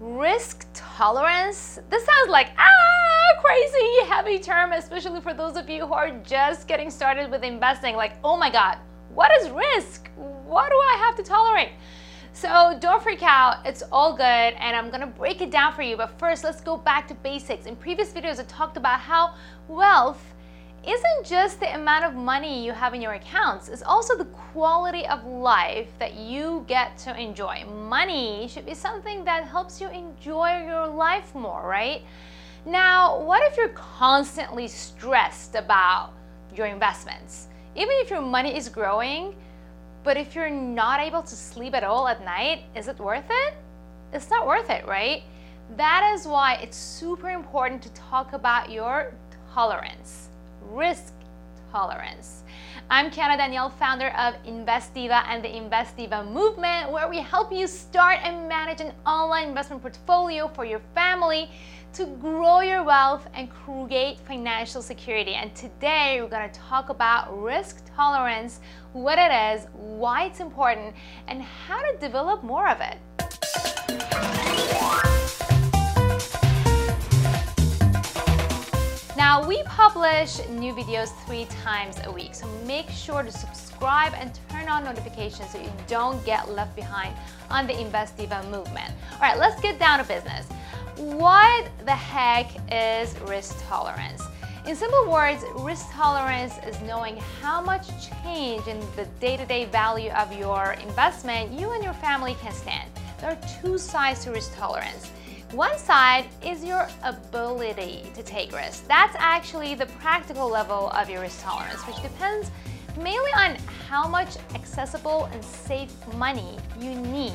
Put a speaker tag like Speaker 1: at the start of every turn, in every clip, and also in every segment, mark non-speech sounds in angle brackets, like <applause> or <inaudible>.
Speaker 1: Risk tolerance? This sounds like, ah, crazy, heavy term, especially for those of you who are just getting started with investing. Like, oh my God, what is risk? What do I have to tolerate? So don't freak out, it's all good, and I'm gonna break it down for you. But first, let's go back to basics. In previous videos, I talked about how wealth isn't just the amount of money you have in your accounts, it's also the quality of life that you get to enjoy. Money should be something that helps you enjoy your life more, right? Now, what if you're constantly stressed about your investments? Even if your money is growing, but if you're not able to sleep at all at night, is it worth it? It's not worth it, right? That is why it's super important to talk about your tolerance risk tolerance. I'm Kiana Danial, founder of Invest Diva and the Invest Diva movement, where we help you start and manage an online investment portfolio for your family to grow your wealth and create financial security. And today we're going to talk about risk tolerance, what it is, why it's important, and how to develop more of it. Now, we publish new videos three times a week, so make sure to subscribe and turn on notifications so you don't get left behind on the InvestDiva movement. All right, let's get down to business. What the heck is risk tolerance? In simple words, risk tolerance is knowing how much change in the day to day value of your investment you and your family can stand. There are two sides to risk tolerance. One side is your ability to take risks. That's actually the practical level of your risk tolerance, which depends mainly on how much accessible and safe money you need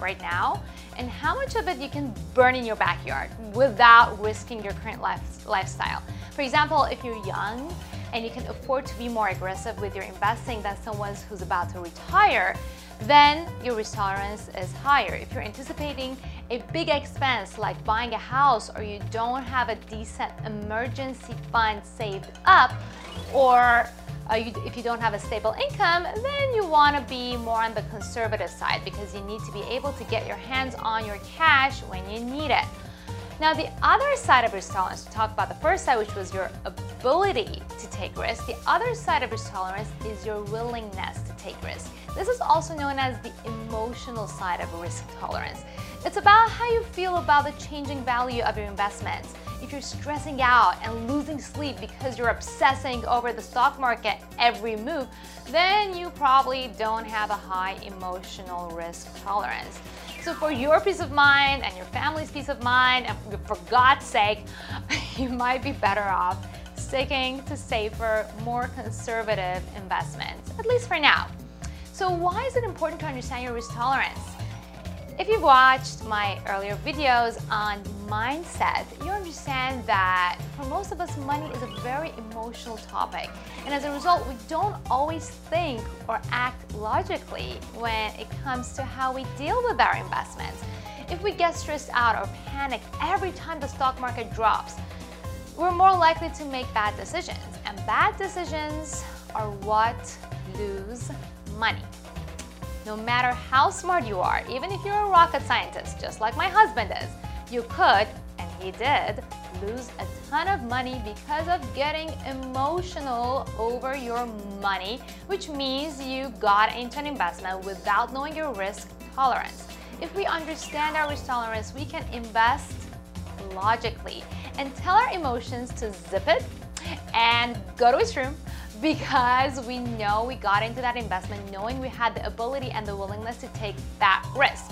Speaker 1: right now and how much of it you can burn in your backyard without risking your current life, lifestyle. For example, if you're young and you can afford to be more aggressive with your investing than someone who's about to retire, then your risk tolerance is higher. If you're anticipating a big expense like buying a house or you don't have a decent emergency fund saved up or uh, you, if you don't have a stable income, then you want to be more on the conservative side because you need to be able to get your hands on your cash when you need it. Now, the other side of risk tolerance, to talk about the first side, which was your ability to take risks, the other side of risk tolerance is your willingness to take risks. This is also known as the emotional side of risk tolerance. It's about how you feel about the changing value of your investments. If you're stressing out and losing sleep because you're obsessing over the stock market every move, then you probably don't have a high emotional risk tolerance. So for your peace of mind and your family's peace of mind, and for God's sake, <laughs> you might be better off sticking to safer, more conservative investments, at least for now. So why is it important to understand your risk tolerance? If you've watched my earlier videos on mindset, you understand that for most of us, money is a very emotional topic. And as a result, we don't always think or act logically when it comes to how we deal with our investments. If we get stressed out or panic every time the stock market drops, we're more likely to make bad decisions. And bad decisions are what lose money. No matter how smart you are, even if you're a rocket scientist, just like my husband is, you could, and he did, lose a ton of money because of getting emotional over your money, which means you got into an investment without knowing your risk tolerance. If we understand our risk tolerance, we can invest logically and tell our emotions to zip it and go to its room because we know we got into that investment knowing we had the ability and the willingness to take that risk.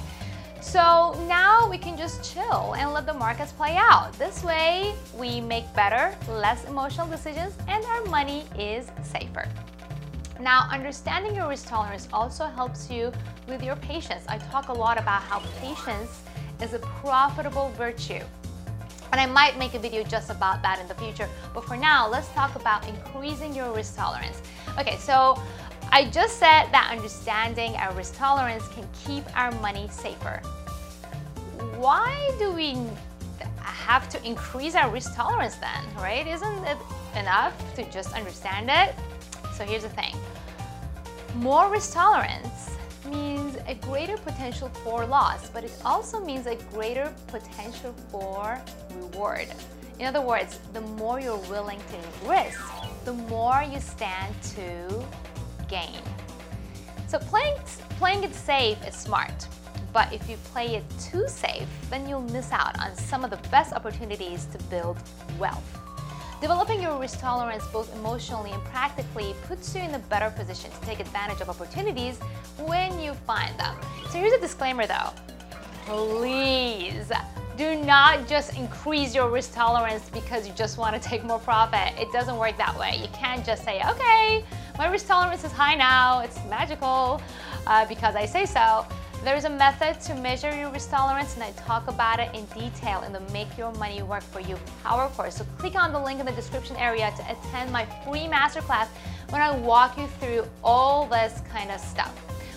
Speaker 1: So now we can just chill and let the markets play out. This way, we make better, less emotional decisions, and our money is safer. Now, understanding your risk tolerance also helps you with your patience. I talk a lot about how patience is a profitable virtue. And I might make a video just about that in the future. But for now, let's talk about increasing your risk tolerance. Okay, so I just said that understanding our risk tolerance can keep our money safer. Why do we have to increase our risk tolerance then, right? Isn't it enough to just understand it? So here's the thing. More risk tolerance means a greater potential for loss, but it also means a greater potential for reward. In other words, the more you're willing to risk, the more you stand to gain. So playing, playing it safe is smart, but if you play it too safe, then you'll miss out on some of the best opportunities to build wealth. Developing your risk tolerance both emotionally and practically puts you in a better position to take advantage of opportunities when you find them. So here's a disclaimer though. Please do not just increase your risk tolerance because you just want to <laughs> take more profit. It doesn't work that way. You can't just say, okay, my risk tolerance is high now, it's magical uh, because I say so. There's a method to measure your risk tolerance and I talk about it in detail in the Make Your Money Work For You Power Course. So click on the link in the description area to attend my free masterclass when I walk you through all this kind of stuff.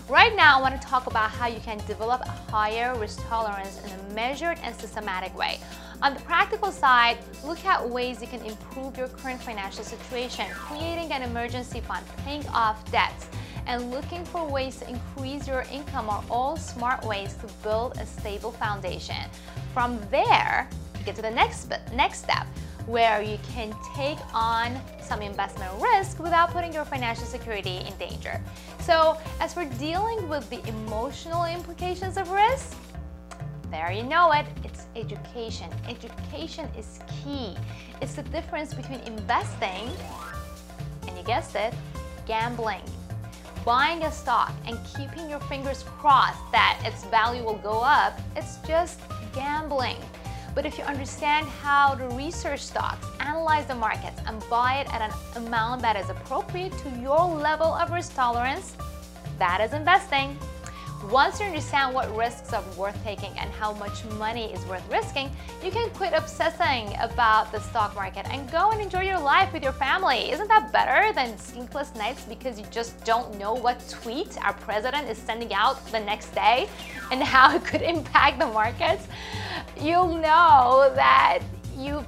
Speaker 1: Right now, I want to talk about how you can develop a higher risk tolerance in a measured and systematic way. On the practical side, look at ways you can improve your current financial situation, creating an emergency fund, paying off debts, and looking for ways to increase your income are all smart ways to build a stable foundation. From there, you get to the next, next step, where you can take on some investment risk without putting your financial security in danger. So as for dealing with the emotional implications of risk, there you know it, it's education. Education is key. It's the difference between investing, and you guessed it, gambling buying a stock and keeping your fingers crossed that its value will go up, it's just gambling. But if you understand how to research stocks, analyze the markets, and buy it at an amount that is appropriate to your level of risk tolerance, that is investing. Once you understand what risks are worth taking and how much money is worth risking, you can quit obsessing about the stock market and go and enjoy your life with your family. Isn't that better than sleepless nights because you just don't know what tweet our president is sending out the next day and how it could impact the markets? You'll know that you've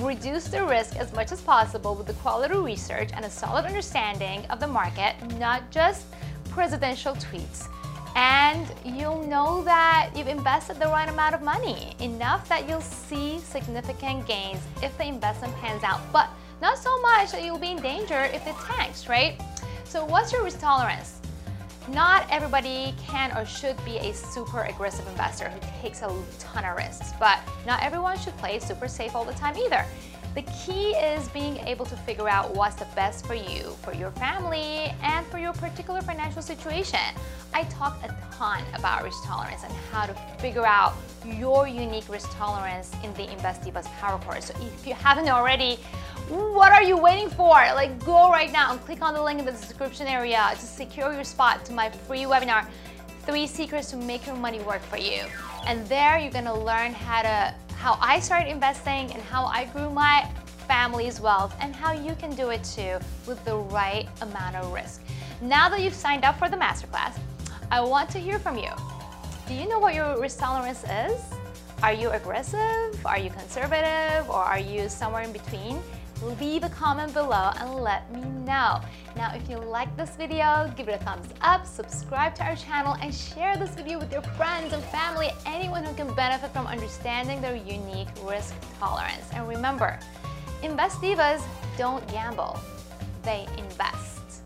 Speaker 1: reduced the risk as much as possible with the quality research and a solid understanding of the market, not just presidential tweets and you'll know that you've invested the right amount of money, enough that you'll see significant gains if the investment pans out, but not so much that you'll be in danger if it tanks, right? So what's your risk tolerance? Not everybody can or should be a super aggressive investor who takes a ton of risks, but not everyone should play super safe all the time either. The key is being able to figure out what's the best for you, for your family, and for your particular financial situation. I talk a ton about risk tolerance and how to figure out your unique risk tolerance in the Invest Divas Power Course. So if you haven't already, what are you waiting for? Like go right now and click on the link in the description area to secure your spot to my free webinar, Three Secrets to Make Your Money Work for You. And there you're gonna learn how to how I started investing and how I grew my family's wealth and how you can do it too with the right amount of risk. Now that you've signed up for the masterclass, I want to hear from you. Do you know what your risk tolerance is? Are you aggressive? Are you conservative? Or are you somewhere in between? Leave a comment below and let me know. Now, if you like this video, give it a thumbs up, subscribe to our channel, and share this video with your friends and family, anyone who can benefit from understanding their unique risk tolerance. And remember, Invest Divas don't gamble, they invest.